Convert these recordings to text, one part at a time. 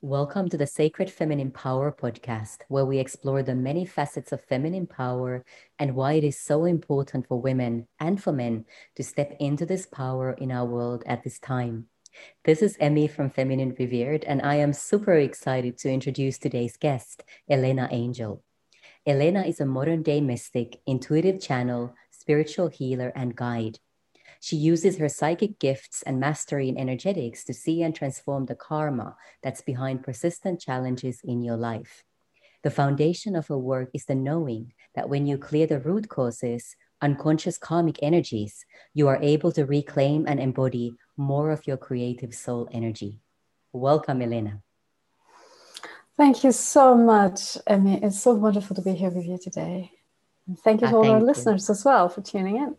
Welcome to the Sacred Feminine Power podcast, where we explore the many facets of feminine power and why it is so important for women and for men to step into this power in our world at this time. This is Emmy from Feminine Revered, and I am super excited to introduce today's guest, Elena Angel. Elena is a modern day mystic, intuitive channel, spiritual healer, and guide. She uses her psychic gifts and mastery in energetics to see and transform the karma that's behind persistent challenges in your life. The foundation of her work is the knowing that when you clear the root causes, unconscious karmic energies, you are able to reclaim and embody more of your creative soul energy. Welcome, Elena. Thank you so much, Emmy. It's so wonderful to be here with you today. Thank you to all our you. listeners as well for tuning in.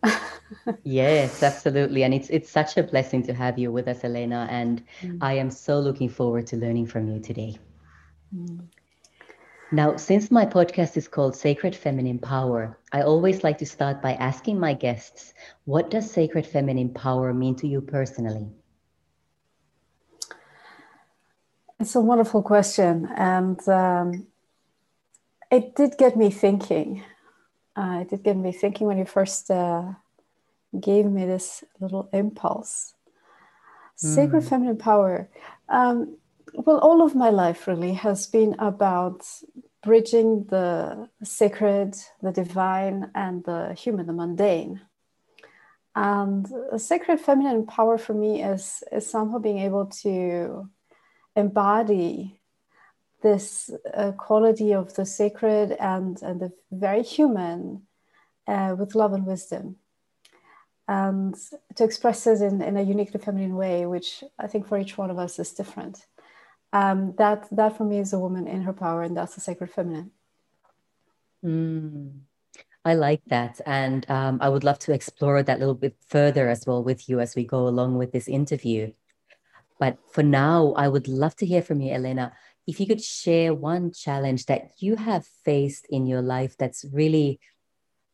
yes, absolutely. And it's it's such a blessing to have you with us, Elena. And mm. I am so looking forward to learning from you today. Mm. Now, since my podcast is called Sacred Feminine Power, I always like to start by asking my guests, what does sacred feminine power mean to you personally? It's a wonderful question. And um, it did get me thinking uh, it did get me thinking when you first uh, gave me this little impulse. Mm. Sacred feminine power. Um, well, all of my life really has been about bridging the sacred, the divine, and the human, the mundane. And sacred feminine power for me is, is somehow being able to embody this uh, quality of the sacred and, and the very human uh, with love and wisdom. And to express it in, in a uniquely feminine way, which I think for each one of us is different. Um, that, that for me is a woman in her power, and that's the sacred feminine. Mm, I like that. And um, I would love to explore that a little bit further as well with you as we go along with this interview. But for now, I would love to hear from you, Elena if you could share one challenge that you have faced in your life that's really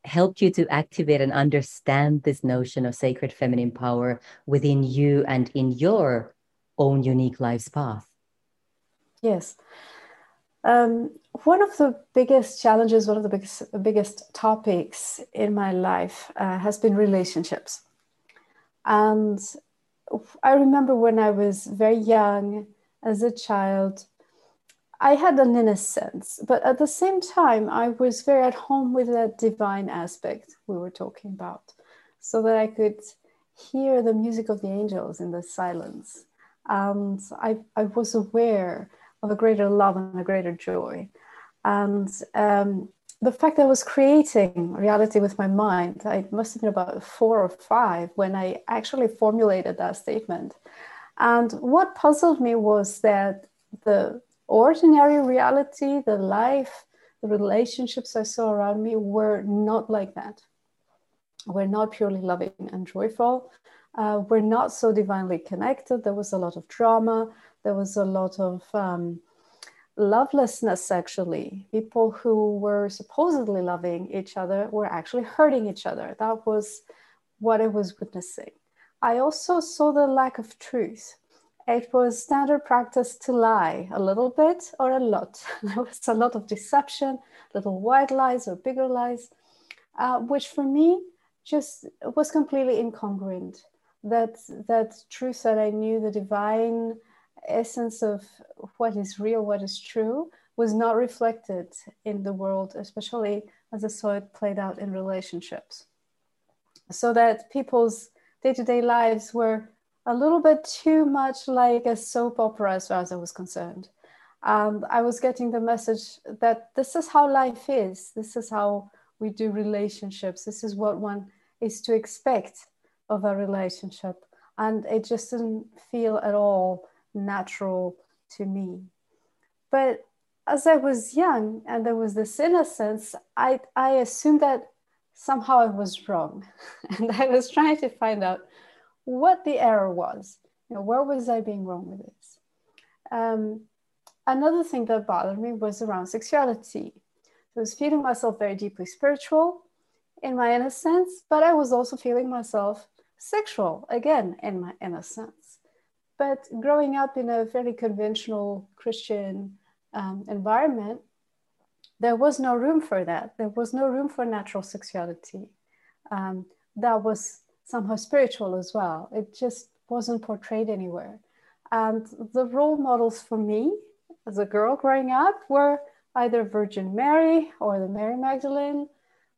helped you to activate and understand this notion of sacred feminine power within you and in your own unique life's path. Yes. Um, one of the biggest challenges, one of the biggest, biggest topics in my life uh, has been relationships. And I remember when I was very young, as a child, I had an innocence, but at the same time, I was very at home with that divine aspect we were talking about, so that I could hear the music of the angels in the silence. And I, I was aware of a greater love and a greater joy. And um, the fact that I was creating reality with my mind, I must have been about four or five when I actually formulated that statement. And what puzzled me was that the ordinary reality, the life, the relationships I saw around me were not like that. We're not purely loving and joyful. Uh, we're not so divinely connected. There was a lot of drama. There was a lot of um, lovelessness, actually. People who were supposedly loving each other were actually hurting each other. That was what I was witnessing. I also saw the lack of truth it was standard practice to lie a little bit or a lot. There was a lot of deception, little white lies or bigger lies, uh, which for me just was completely incongruent. That that truth that I knew, the divine essence of what is real, what is true, was not reflected in the world, especially as I saw it played out in relationships. So that people's day-to-day lives were a little bit too much like a soap opera as far as I was concerned. And I was getting the message that this is how life is. This is how we do relationships. This is what one is to expect of a relationship. And it just didn't feel at all natural to me. But as I was young and there was this innocence, I, I assumed that somehow I was wrong. and I was trying to find out what the error was. You know, where was I being wrong with this? Um, another thing that bothered me was around sexuality. I was feeling myself very deeply spiritual in my innocence, but I was also feeling myself sexual again in my innocence. but growing up in a very conventional Christian um, environment, there was no room for that. There was no room for natural sexuality. Um, that was somehow spiritual as well. It just wasn't portrayed anywhere. And the role models for me as a girl growing up were either Virgin Mary or the Mary Magdalene.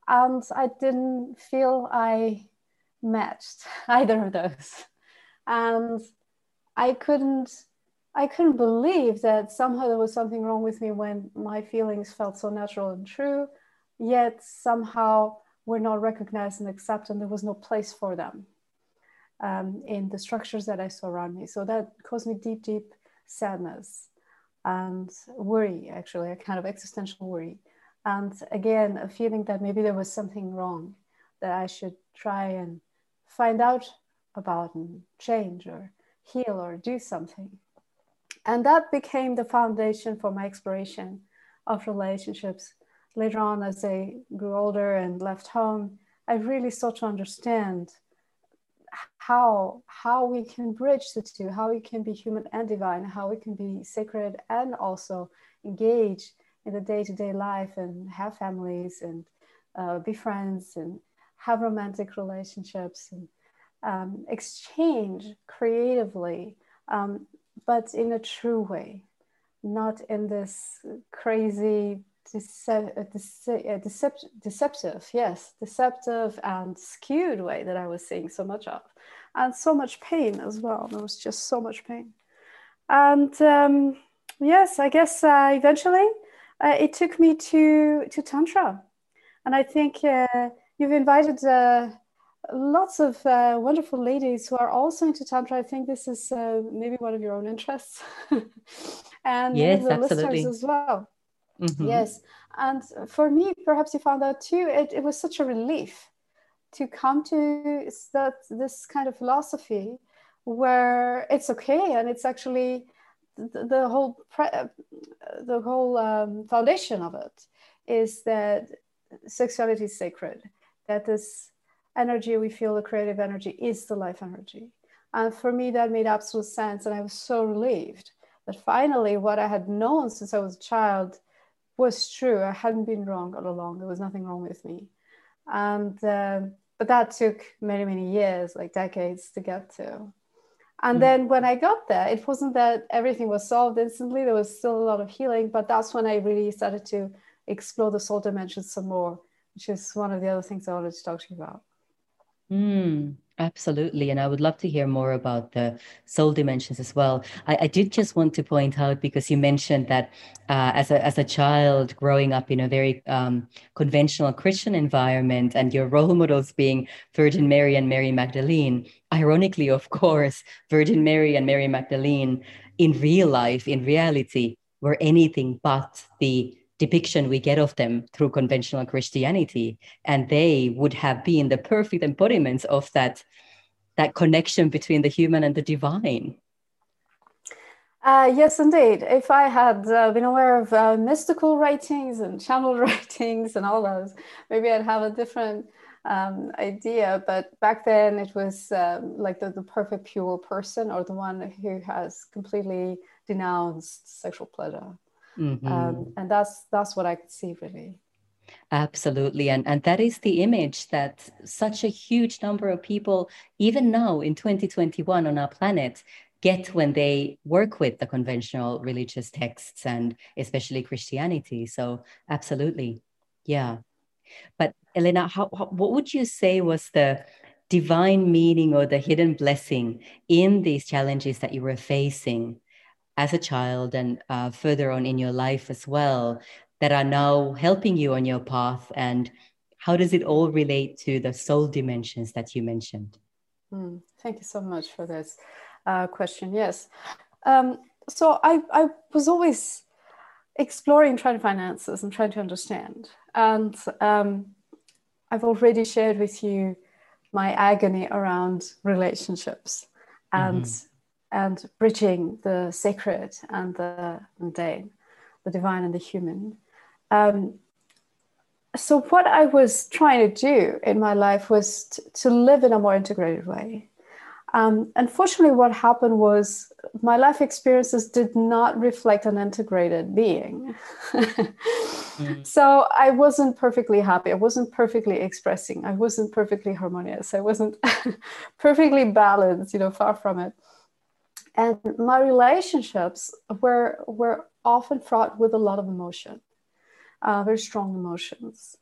And I didn't feel I matched either of those. And I couldn't I couldn't believe that somehow there was something wrong with me when my feelings felt so natural and true, yet somehow were not recognized and accepted, and there was no place for them um, in the structures that I saw around me. So that caused me deep, deep sadness and worry, actually, a kind of existential worry. And again, a feeling that maybe there was something wrong that I should try and find out about and change or heal or do something. And that became the foundation for my exploration of relationships. Later on, as I grew older and left home, I really sought to understand how how we can bridge the two, how we can be human and divine, how we can be sacred and also engage in the day-to-day life and have families and uh, be friends and have romantic relationships and um, exchange creatively, um, but in a true way, not in this crazy, dece- uh, uh, decept- deceptive, yes, deceptive and skewed way that I was seeing so much of. And so much pain as well. There was just so much pain. And um, yes, I guess uh, eventually uh, it took me to, to Tantra. And I think uh, you've invited lots of uh, wonderful ladies who are also into tantra. I think this is uh, maybe one of your own interests, and yes, the absolutely. listeners as well. Mm-hmm. Yes, and for me, perhaps you found out too. It, it was such a relief to come to that this kind of philosophy where it's okay and it's actually the, the whole pre- uh, the whole um, foundation of it is that sexuality is sacred that this energy we feel, the creative energy, is the life energy. And for me, that made absolute sense. And I was so relieved that finally what I had known since I was a child was true. I hadn't been wrong all along. There was nothing wrong with me. And, uh, but that took many, many years, like decades to get to. And mm. then when I got there, it wasn't that everything was solved instantly. There was still a lot of healing, but that's when I really started to explore the soul dimensions some more, which is one of the other things I wanted to talk to you about. Mm, absolutely. And I would love to hear more about the soul dimensions as well. I, I did just want to point out because you mentioned that uh, as, a, as a child growing up in a very um, conventional Christian environment and your role models being Virgin Mary and Mary Magdalene, ironically, of course, Virgin Mary and Mary Magdalene in real life, in reality, were anything but the depiction we get of them through conventional Christianity. And they would have been the perfect embodiments of that, that connection between the human and the divine. Uh, yes, indeed. If I had uh, been aware of uh, mystical writings and channel writings and all those, maybe I'd have a different um, idea. But back then, it was um, like the, the perfect pure person or the one who has completely denounced sexual pleasure. Mm-hmm. Um, and that's that's what I could see really. Absolutely. And, and that is the image that such a huge number of people, even now in 2021 on our planet, get when they work with the conventional religious texts and especially Christianity. So, absolutely. Yeah. But Elena, how, how, what would you say was the divine meaning or the hidden blessing in these challenges that you were facing as a child and uh, further on in your life as well that are now helping you on your path and how does it all relate to the soul dimensions that you mentioned? Mm, thank you so much for this uh, question yes. Um, so I, I was always exploring trying to find answers and trying to understand. And um, i've already shared with you my agony around relationships and mm-hmm. and bridging the sacred and the mundane, the divine and the human. Um, so, what I was trying to do in my life was t- to live in a more integrated way. Um, unfortunately, what happened was my life experiences did not reflect an integrated being. mm. So I wasn't perfectly happy. I wasn't perfectly expressing. I wasn't perfectly harmonious. I wasn't perfectly balanced, you know, far from it. And my relationships were, were often fraught with a lot of emotion, uh, very strong emotions.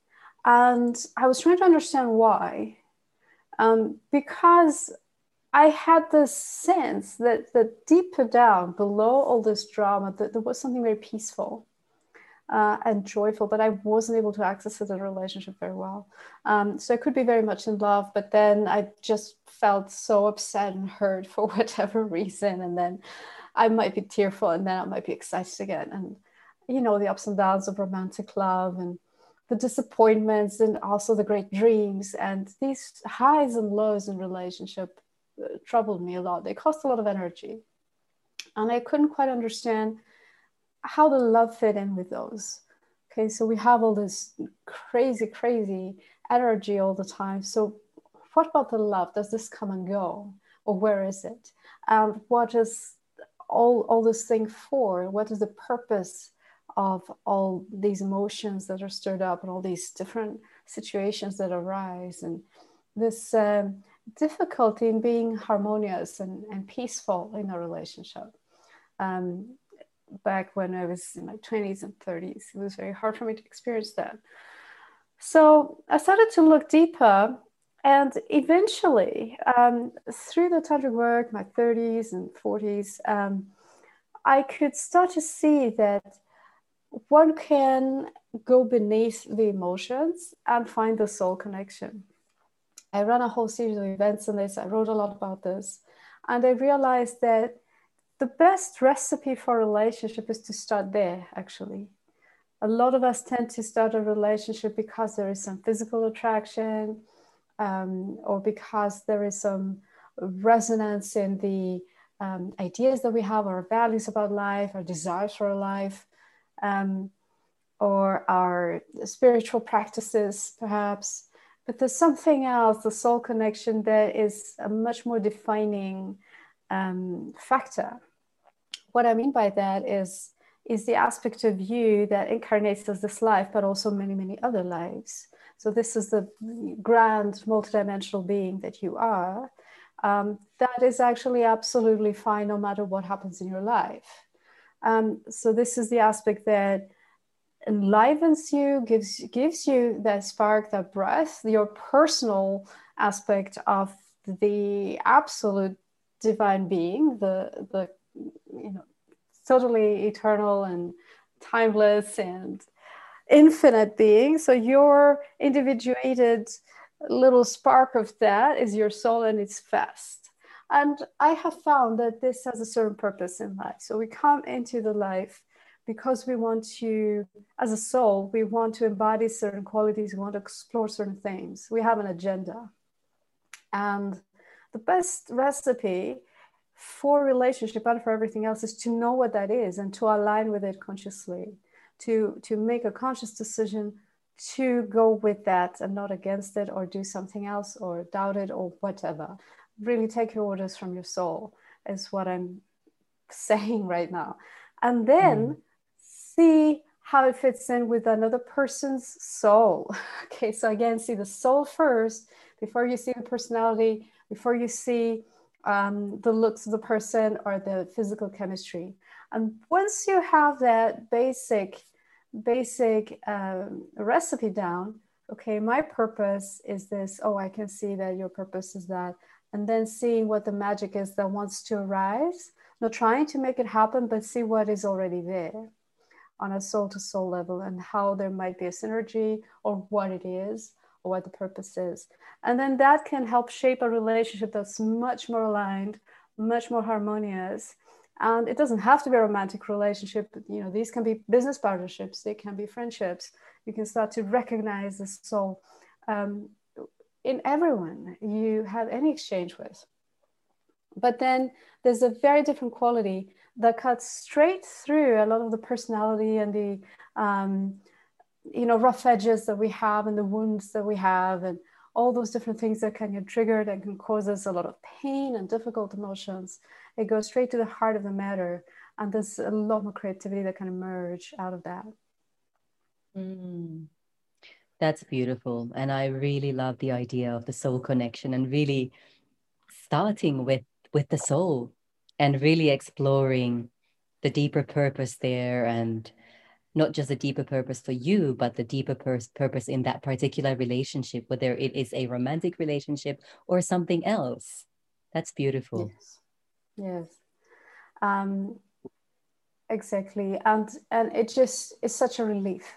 And I was trying to understand why. Um, because I had this sense that, that deeper down, below all this drama, that there was something very peaceful uh, and joyful, but I wasn't able to access it in a relationship very well. Um, so I could be very much in love, but then I just felt so upset and hurt for whatever reason. And then I might be tearful and then I might be excited again. And, you know, the ups and downs of romantic love and the disappointments and also the great dreams and these highs and lows in relationship uh, troubled me a lot. They cost a lot of energy. And I couldn't quite understand how the love fit in with those. Okay, so we have all this crazy, crazy energy all the time. So, what about the love? Does this come and go? Or where is it? And what is all, all this thing for? What is the purpose of all these emotions that are stirred up and all these different situations that arise? And this um, difficulty in being harmonious and, and peaceful in a relationship. Um, back when I was in my 20s and 30s, it was very hard for me to experience that. So I started to look deeper, and eventually, um, through the tantric work, my 30s and 40s, um, I could start to see that one can go beneath the emotions and find the soul connection. I ran a whole series of events on this. I wrote a lot about this. And I realized that the best recipe for a relationship is to start there, actually. A lot of us tend to start a relationship because there is some physical attraction um, or because there is some resonance in the um, ideas that we have, our values about life, our desires for life, um, or our spiritual practices, perhaps. But there's something else, the soul connection, that is a much more defining um, factor. What I mean by that is, is the aspect of you that incarnates as this life, but also many, many other lives. So this is the grand multidimensional being that you are. Um, that is actually absolutely fine no matter what happens in your life. Um, so this is the aspect that enlivens you, gives gives you that spark, that breath, your personal aspect of the absolute divine being, the the you know totally eternal and timeless and infinite being. So your individuated little spark of that is your soul and its fast. And I have found that this has a certain purpose in life. So we come into the life because we want to, as a soul, we want to embody certain qualities, we want to explore certain things. We have an agenda. And the best recipe for relationship and for everything else is to know what that is and to align with it consciously, to, to make a conscious decision to go with that and not against it or do something else or doubt it or whatever. Really take your orders from your soul, is what I'm saying right now. And then mm see how it fits in with another person's soul. Okay, so again, see the soul first before you see the personality, before you see um, the looks of the person or the physical chemistry. And once you have that basic, basic um, recipe down, okay, my purpose is this. Oh, I can see that your purpose is that. And then seeing what the magic is that wants to arise, not trying to make it happen, but see what is already there on a soul to soul level and how there might be a synergy or what it is or what the purpose is. And then that can help shape a relationship that's much more aligned, much more harmonious. And it doesn't have to be a romantic relationship. You know, these can be business partnerships, they can be friendships. You can start to recognize the soul um, in everyone you have any exchange with. But then there's a very different quality that cuts straight through a lot of the personality and the um, you know rough edges that we have and the wounds that we have and all those different things that can get triggered and can cause us a lot of pain and difficult emotions. It goes straight to the heart of the matter. And there's a lot more creativity that can emerge out of that. Mm. That's beautiful. And I really love the idea of the soul connection and really starting with with the soul and really exploring the deeper purpose there and not just a deeper purpose for you but the deeper pur- purpose in that particular relationship whether it is a romantic relationship or something else that's beautiful yes, yes. Um, exactly and and it just is such a relief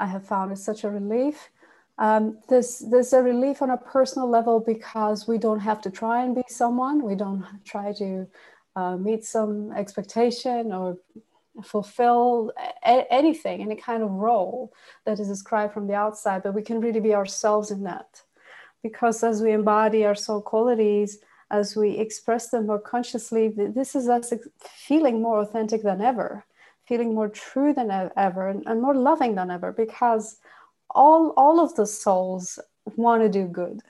i have found it's such a relief. Um, there's there's a relief on a personal level because we don't have to try and be someone. We don't try to uh, meet some expectation or fulfill a- anything, any kind of role that is described from the outside, but we can really be ourselves in that. Because as we embody our soul qualities, as we express them more consciously, this is us feeling more authentic than ever, feeling more true than ever, and, and more loving than ever, because all, all of the souls want to do good,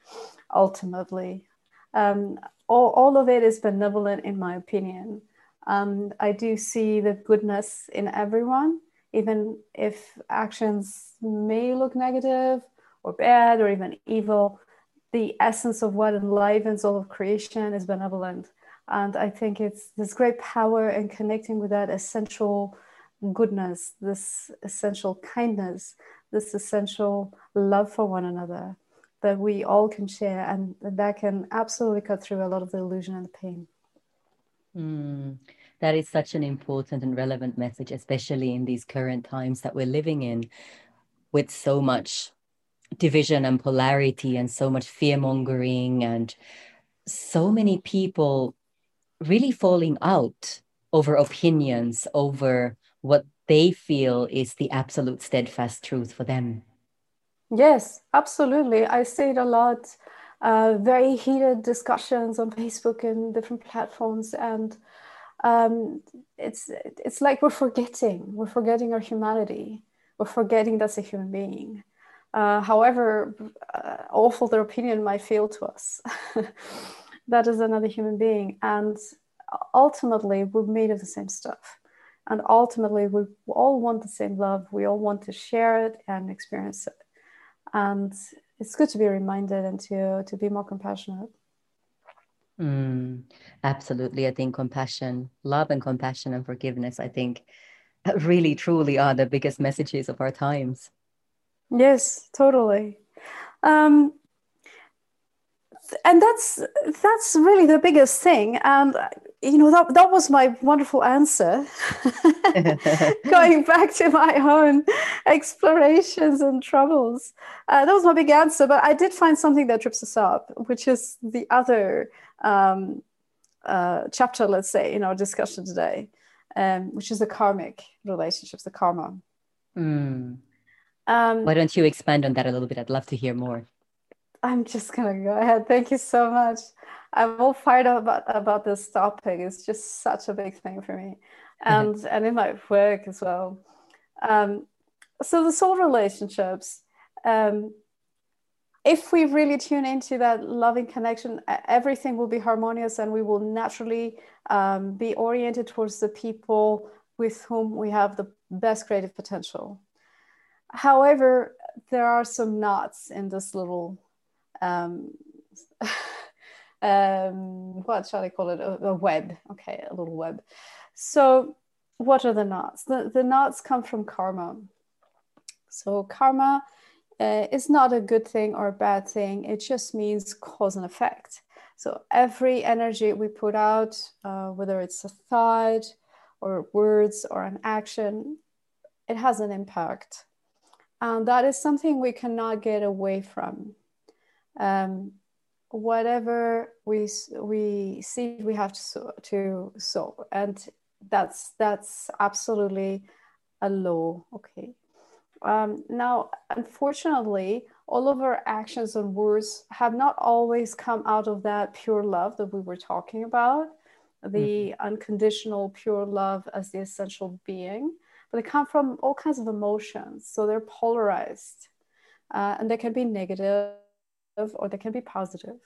ultimately. Um, all, all of it is benevolent, in my opinion. Um, I do see the goodness in everyone, even if actions may look negative or bad or even evil. The essence of what enlivens all of creation is benevolent. And I think it's this great power in connecting with that essential goodness, this essential kindness, this essential love for one another that we all can share. And that can absolutely cut through a lot of the illusion and the pain. Mm, that is such an important and relevant message especially in these current times that we're living in with so much division and polarity and so much fear mongering and so many people really falling out over opinions over what they feel is the absolute steadfast truth for them Yes, absolutely. I see it a lot. Uh, very heated discussions on Facebook and different platforms, and um, it's it's like we're forgetting. We're forgetting our humanity. We're forgetting that's a human being. Uh, however uh, awful their opinion might feel to us, that is another human being, and ultimately we're made of the same stuff. And ultimately, we all want the same love. We all want to share it and experience it. And it's good to be reminded and to to be more compassionate. Mm, absolutely. I think compassion love and compassion and forgiveness i think really truly are the biggest messages of our times. Yes totally. Um, and that's that's really the biggest thing. And you know that that was my wonderful answer. Going back to my own explorations and troubles. Uh, that was my big answer but i did find something that trips us up which is the other um, uh, chapter let's say in our discussion today um, which is the karmic relationships the karma. Mm. um, why don't you expand on that a little bit? I'd love to hear more I'm just gonna go ahead. Thank you so much. I'm all fired up about, about this topic. It's just such a big thing for me, and and in my work as well. Um, so the soul relationships. Um, if we really tune into that loving connection, everything will be harmonious, and we will naturally um, be oriented towards the people with whom we have the best creative potential. However, there are some knots in this little um, um, what shall I call it? A, a, web. Okay, a little web. So, what are the knots? The, the knots come from karma. So, karma uh, is not a good thing or a bad thing, it just means cause and effect. So, every energy we put out, uh, whether it's a thought or words or an action, it has an impact. And that is something we cannot get away from um, whatever we we see we have to to solve. And that's that's absolutely a law. Okay. Um, now unfortunately all of our actions and words have not always come out of that pure love that we were talking about the mm-hmm. unconditional pure love as the essential being but they come from all kinds of emotions. So they're polarized uh, and they can be negative or they can be positive.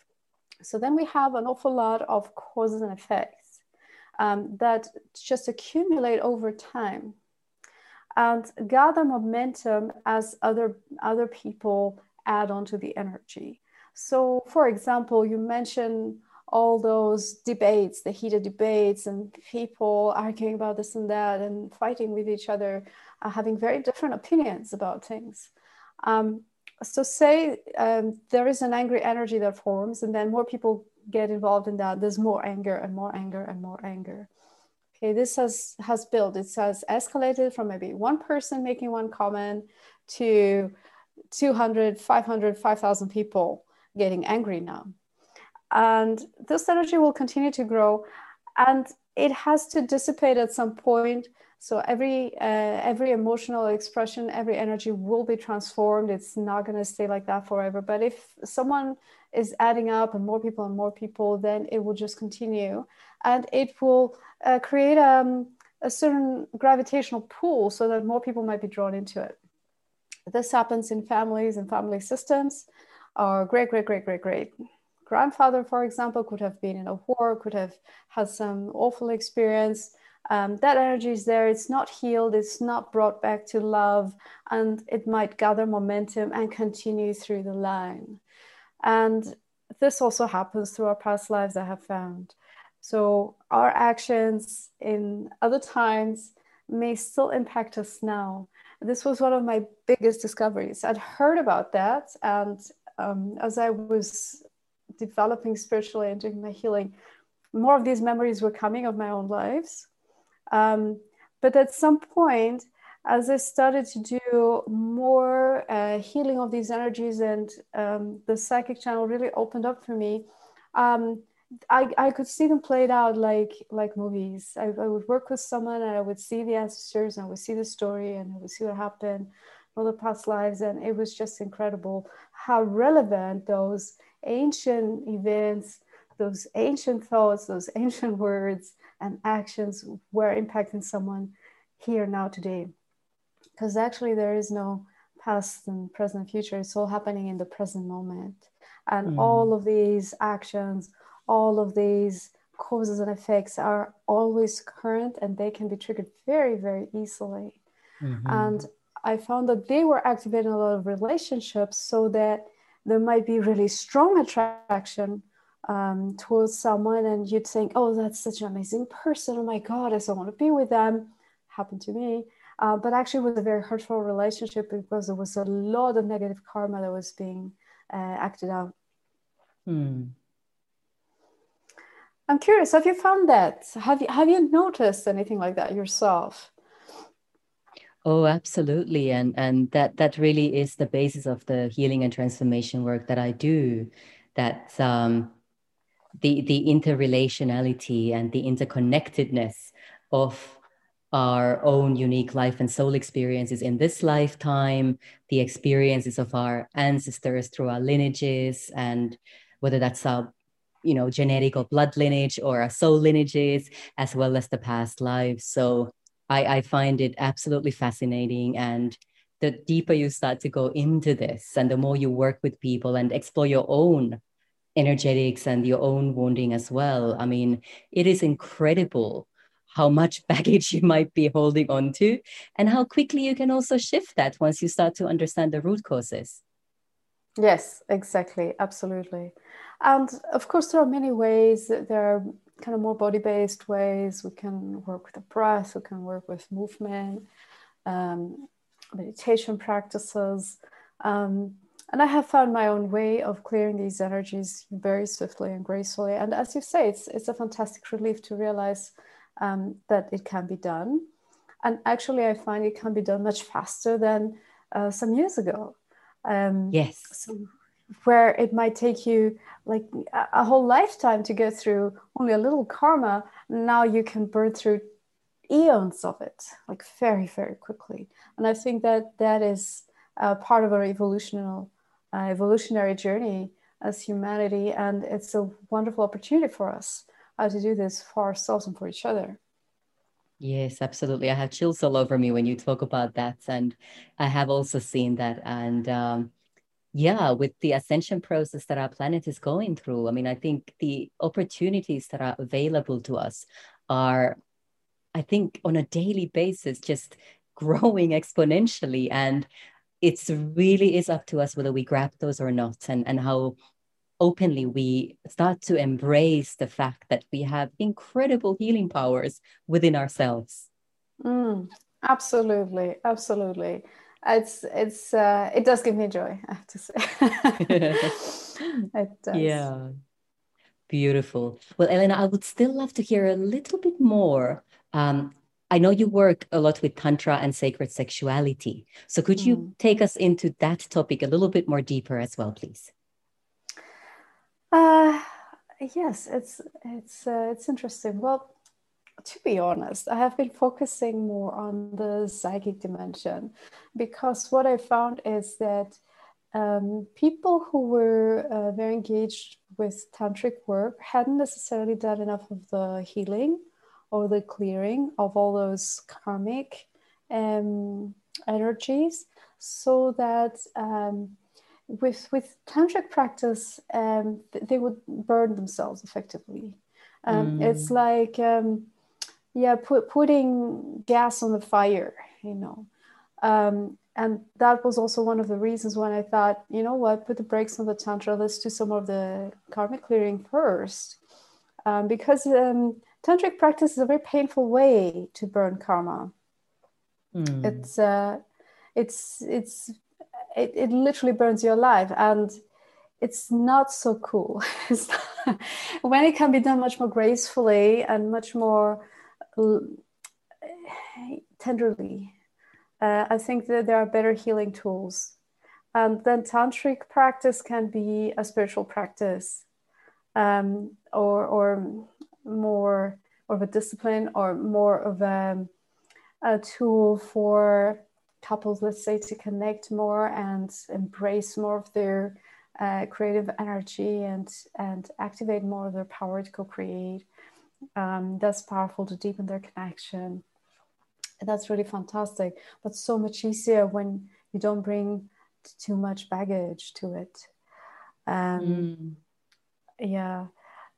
So then we have an awful lot of causes and effects um, that just accumulate over time and gather momentum as other other people add on to the energy. So, for example, you mentioned all those debates, the heated debates, and people arguing about this and that and fighting with each other, uh, having very different opinions about things. Um, so, say um, there is an angry energy that forms, and then more people get involved in that. There's more anger and more anger and more anger. Okay, this has has built. It has escalated from maybe one person making one comment to 200, 500, 5,000 people getting angry now. And this energy will continue to grow and it has to dissipate at some point. So every uh, every emotional expression, every energy will be transformed. It's not going to stay like that forever. But if someone is adding up and more people and more people, then it will just continue, and it will uh, create um, a certain gravitational pull so that more people might be drawn into it. This happens in families and family systems. Our great, great, great, great, great grandfather, for example, could have been in a war, could have had some awful experience. Um, that energy is there, it's not healed, it's not brought back to love, and it might gather momentum and continue through the line. And this also happens through our past lives, I have found. So our actions in other times may still impact us now this was one of my biggest discoveries. I'd heard about that, and um, as I was developing spiritually and doing my healing, more of these memories were coming of my own lives. Um, but at some point, as I started to do more uh, healing of these energies and um, the psychic channel really opened up for me, um, I, I could see them played out like like movies. I, I would work with someone and I would see the ancestors and I would see the story and I would see what happened all the past lives and it was just incredible how relevant those ancient events, those ancient thoughts, those ancient words and actions were impacting someone here now today. Because actually there is no past and present future. It's all happening in the present moment. And mm. all of these actions all of these causes and effects are always current and they can be triggered very, very easily. Mm-hmm. And I found that they were activating a lot of relationships so that there might be really strong attraction um, towards someone, and you'd think, Oh, that's such an amazing person. Oh my God, I so want to be with them. Happened to me. Uh, but actually, it was a very hurtful relationship because there was a lot of negative karma that was being uh, acted out. Hmm. I'm curious, have you found that? Have you have you noticed anything like that yourself? Oh, absolutely. And and that that really is the basis of the healing and transformation work that I do. That um the the interrelationality and the interconnectedness of our own unique life and soul experiences in this lifetime, the experiences of our ancestors through our lineages, and whether that's our you know genetic or blood lineage or our soul lineages as well as the past lives. So i i find it absolutely fascinating and the deeper you start to go into this and the more you work with people and explore your own energetics and your own wounding as well i mean it is incredible how much baggage you might be holding on to and how quickly you can also shift that once you start to understand the root causes yes exactly absolutely and of course, there are many ways. There are kind of more body based ways. We can work with the breath, we can work with movement, um, meditation practices. Um, and I have found my own way of clearing these energies very swiftly and gracefully. And as you say, it's, it's a fantastic relief to realize um, that it can be done. And actually, I find it can be done much faster than uh, some years ago. Um, yes. So where it might take you like a whole lifetime to go through only a little karma now you can burn through eons of it like very very quickly and i think that that is uh, part of our evolutionary uh, evolutionary journey as humanity and it's a wonderful opportunity for us uh, to do this for ourselves and for each other Yes, absolutely. I have chills all over me when you talk about that. And I have also seen that. And um, yeah, with the ascension process that our planet is going through, I mean, I think the opportunities that are available to us are, I think, on a daily basis, just growing exponentially. And it's really is up to us whether we grab those or not and, and how openly we start to embrace the fact that we have incredible healing powers within ourselves. Mm, absolutely, absolutely it's it's uh, it does give me joy i have to say it does. yeah beautiful well elena i would still love to hear a little bit more um, i know you work a lot with tantra and sacred sexuality. So could you mm. take us into that topic a little bit more deeper as well please? Uh, yes it's it's uh, it's interesting. Well to be honest, I have been focusing more on the psychic dimension because what I found is that um, people who were uh, very engaged with tantric work hadn't necessarily done enough of the healing or the clearing of all those karmic um, energies, so that um, with with tantric practice, um, they would burn themselves effectively. Um, mm. It's like um, yeah put, putting gas on the fire you know um, and that was also one of the reasons when i thought you know what put the brakes on the tantra let's do some of the karmic clearing first um, because um, tantric practice is a very painful way to burn karma mm. it's uh, it's it's it, it literally burns your life and it's not so cool when it can be done much more gracefully and much more tenderly. Uh, I think that there are better healing tools. And then tantric practice can be a spiritual practice um, or, or more of a discipline or more of a, a tool for couples, let's say, to connect more and embrace more of their uh, creative energy and, and activate more of their power to co create um, that's powerful to deepen their connection. That's really fantastic, but so much easier when you don't bring too much baggage to it. Um, mm. Yeah.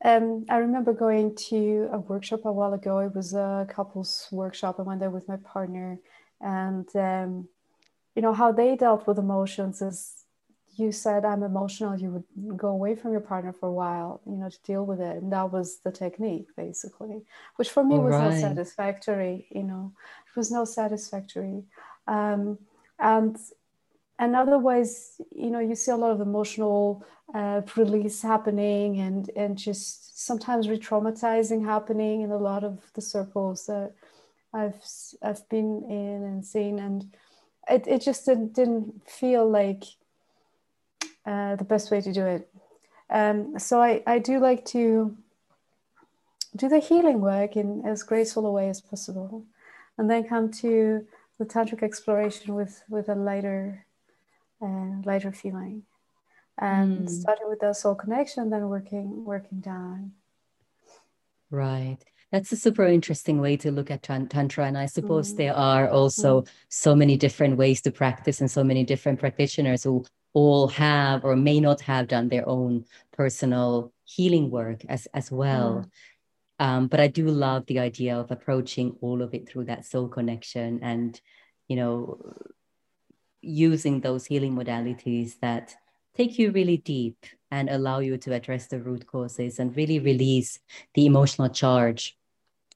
Um, I remember going to a workshop a while ago. It was a couples workshop. I went there with my partner, and um, you know how they dealt with emotions is you said I'm emotional, you would go away from your partner for a while, you know, to deal with it. And that was the technique, basically, which for me All was right. not satisfactory, you know, it was not satisfactory. Um, and and otherwise, you know, you see a lot of emotional uh, release happening and and just sometimes re-traumatizing happening in a lot of the circles that I've I've been in and seen, and it, it just didn't, didn't feel like uh, the best way to do it. Um, so I, I do like to do the healing work in as graceful a way as possible, and then come to the tantric exploration with with a lighter, uh, lighter feeling, and mm. starting with the soul connection, then working working down. Right. That's a super interesting way to look at tantra, and I suppose mm. there are also mm. so many different ways to practice, and so many different practitioners who all have or may not have done their own personal healing work as as well. Mm. Um, but I do love the idea of approaching all of it through that soul connection and, you know, using those healing modalities that take you really deep and allow you to address the root causes and really release the emotional charge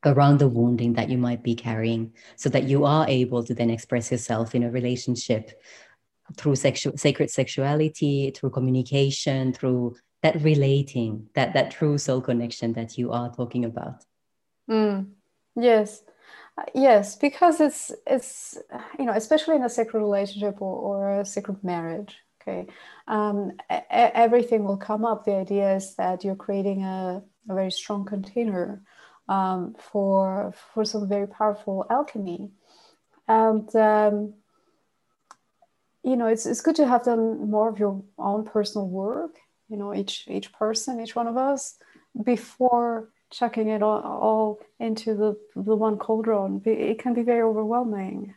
around the wounding that you might be carrying so that you are able to then express yourself in a relationship through sexual sacred sexuality through communication through that relating that that true soul connection that you are talking about. Mm, yes yes because it's it's you know especially in a sacred relationship or, or a sacred marriage okay um, everything will come up. The idea is that you're creating a, a very strong container um, for for some very powerful alchemy. And um, you know it's, it's good to have done more of your own personal work you know each each person each one of us before chucking it all, all into the the one cauldron it can be very overwhelming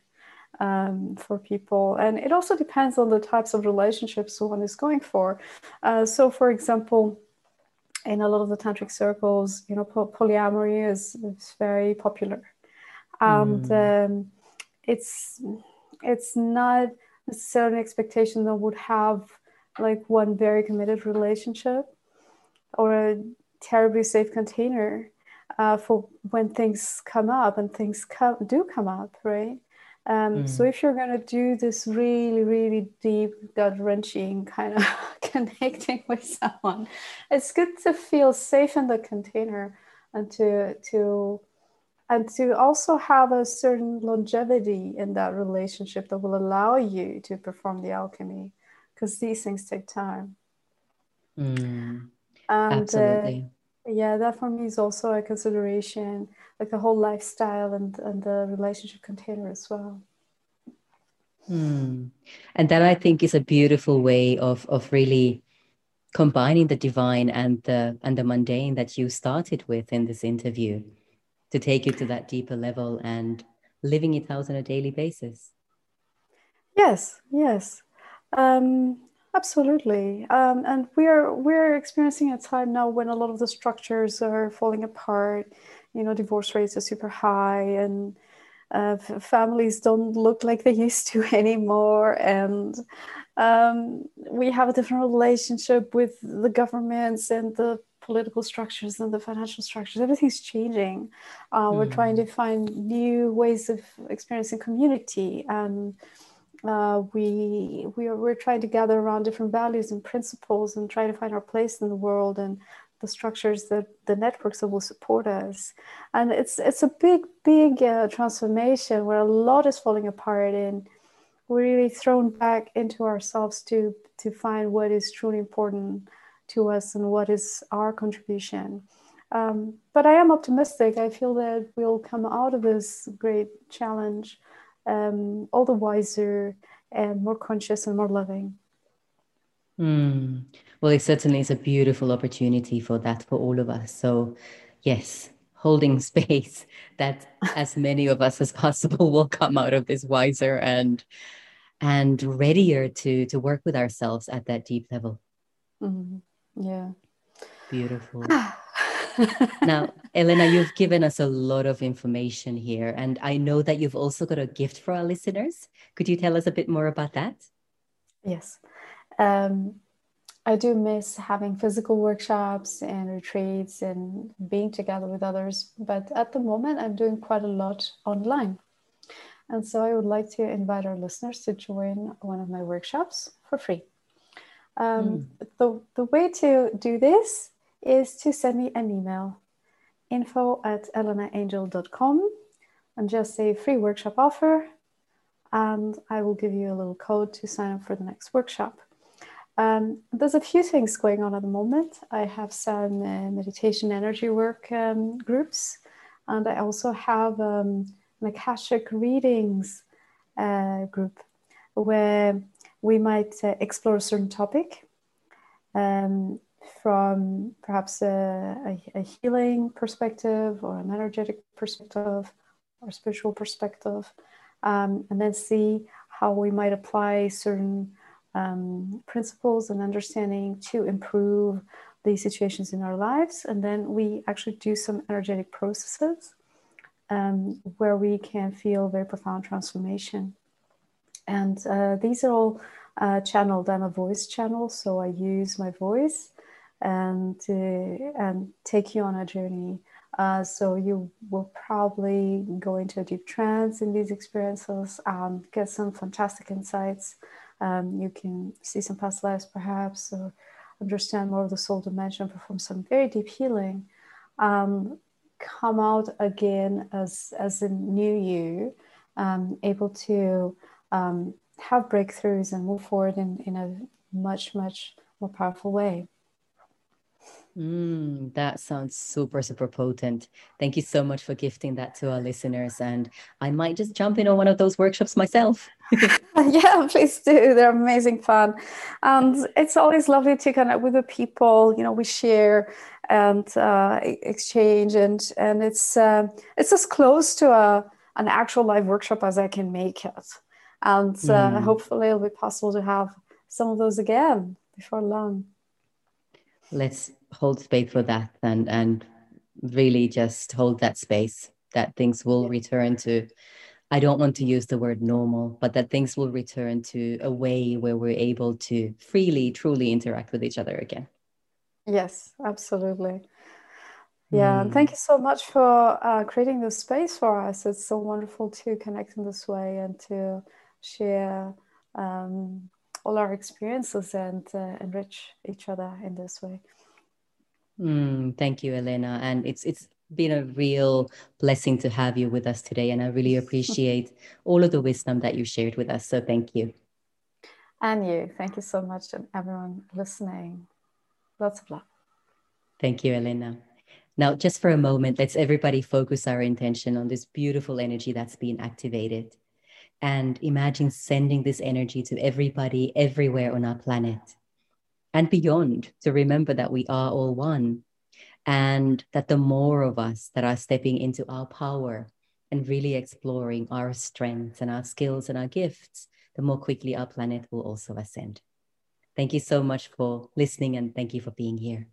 um, for people. And it also depends on the types of relationships one is going for. Uh, so, for example, in a lot of the tantric circles, you know, polyamory is, is very popular, and mm. um, it's it's not necessarily an expectation that would have like one very committed relationship or a terribly safe container uh, for when things come up and things come, do come up, right? Um, mm. So if you're going to do this really, really deep, gut wrenching kind of connecting with someone, it's good to feel safe in the container and to to and to also have a certain longevity in that relationship that will allow you to perform the alchemy because these things take time. Mm. And, uh, Absolutely. Uh, yeah that for me is also a consideration like the whole lifestyle and, and the relationship container as well hmm. and that i think is a beautiful way of of really combining the divine and the and the mundane that you started with in this interview to take you to that deeper level and living it out on a daily basis yes yes um, Absolutely, um, and we're we're experiencing a time now when a lot of the structures are falling apart. You know, divorce rates are super high, and uh, families don't look like they used to anymore. And um, we have a different relationship with the governments and the political structures and the financial structures. Everything's changing. Uh, mm. We're trying to find new ways of experiencing community and uh, we we are we're trying to gather around different values and principles and try to find our place in the world and the structures that the networks that will support us. And it's it's a big big uh, transformation where a lot is falling apart and we're really thrown back into ourselves to to find what is truly important to us and what is our contribution. Um, but i am optimistic. I feel that we'll come out of this great challenge um, all the wiser and more conscious and more loving. Mm. Well, it certainly is a beautiful opportunity for that for all of us. So, yes, holding space that as many of us as possible will come out of this wiser and and readier to to work with ourselves at that deep level. Mm-hmm. Yeah. Beautiful. now, Elena, you've given us a lot of information here, and I know that you've also got a gift for our listeners. Could you tell us a bit more about that? Yes. Um, I do miss having physical workshops and retreats and being together with others, but at the moment, I'm doing quite a lot online. And so I would like to invite our listeners to join one of my workshops for free. Um, mm. the, the way to do this is to send me an email info at elenaangel.com and just say free workshop offer and I will give you a little code to sign up for the next workshop. Um, there's a few things going on at the moment. I have some uh, meditation energy work um, groups, and I also have um, an Akashic readings uh, group where we might uh, explore a certain topic. Um, from perhaps a, a, a, healing perspective or an energetic perspective or spiritual perspective, um, and then see how we might apply certain um, principles and understanding to improve these situations in our lives. And then we actually do some energetic processes um, where we can feel very profound transformation. And uh, these are all uh, channeled. I'm a voice channel, so I use my voice and and take you on a journey. Uh, so you will probably go into a deep trance in these experiences and get some fantastic insights. Um, you can see some past lives, perhaps, or understand more of the soul dimension, perform some very deep healing, um, come out again as as a new you, um, able to um, have breakthroughs and move forward in, in a much much more powerful way. Mm, that sounds super, super potent. Thank you so much for gifting that to our listeners. And I might just jump in on one of those workshops myself. yeah, please do. They're amazing fun. And it's always lovely to connect with the people. You know, we share and uh, exchange, and and it's uh, it's as close to a an actual live workshop as I can make it. And uh, mm. hopefully, it'll be possible to have some of those again before long. Let's hold space for that and, and really just hold that space that things will yeah. return to I don't want to use the word normal, but that things will return to a way where we're able to freely, truly interact with each other again. Yes, absolutely. Yeah, and thank mm. you so much for uh, creating this space for us. It's so wonderful to connect in this way and to share um, all our experiences and uh, enrich each other in this way. Mm, thank you, Elena. And it's it's been a real blessing to have you with us today. And I really appreciate all of the wisdom that you shared with us. So thank you. And you. Thank you so much, and everyone listening. Lots of love. Thank you, Elena. Now, just for a moment, let's everybody focus our intention on this beautiful energy that's being activated. And imagine sending this energy to everybody everywhere on our planet and beyond to remember that we are all one and that the more of us that are stepping into our power and really exploring our strengths and our skills and our gifts, the more quickly our planet will also ascend. Thank you so much for listening and thank you for being here.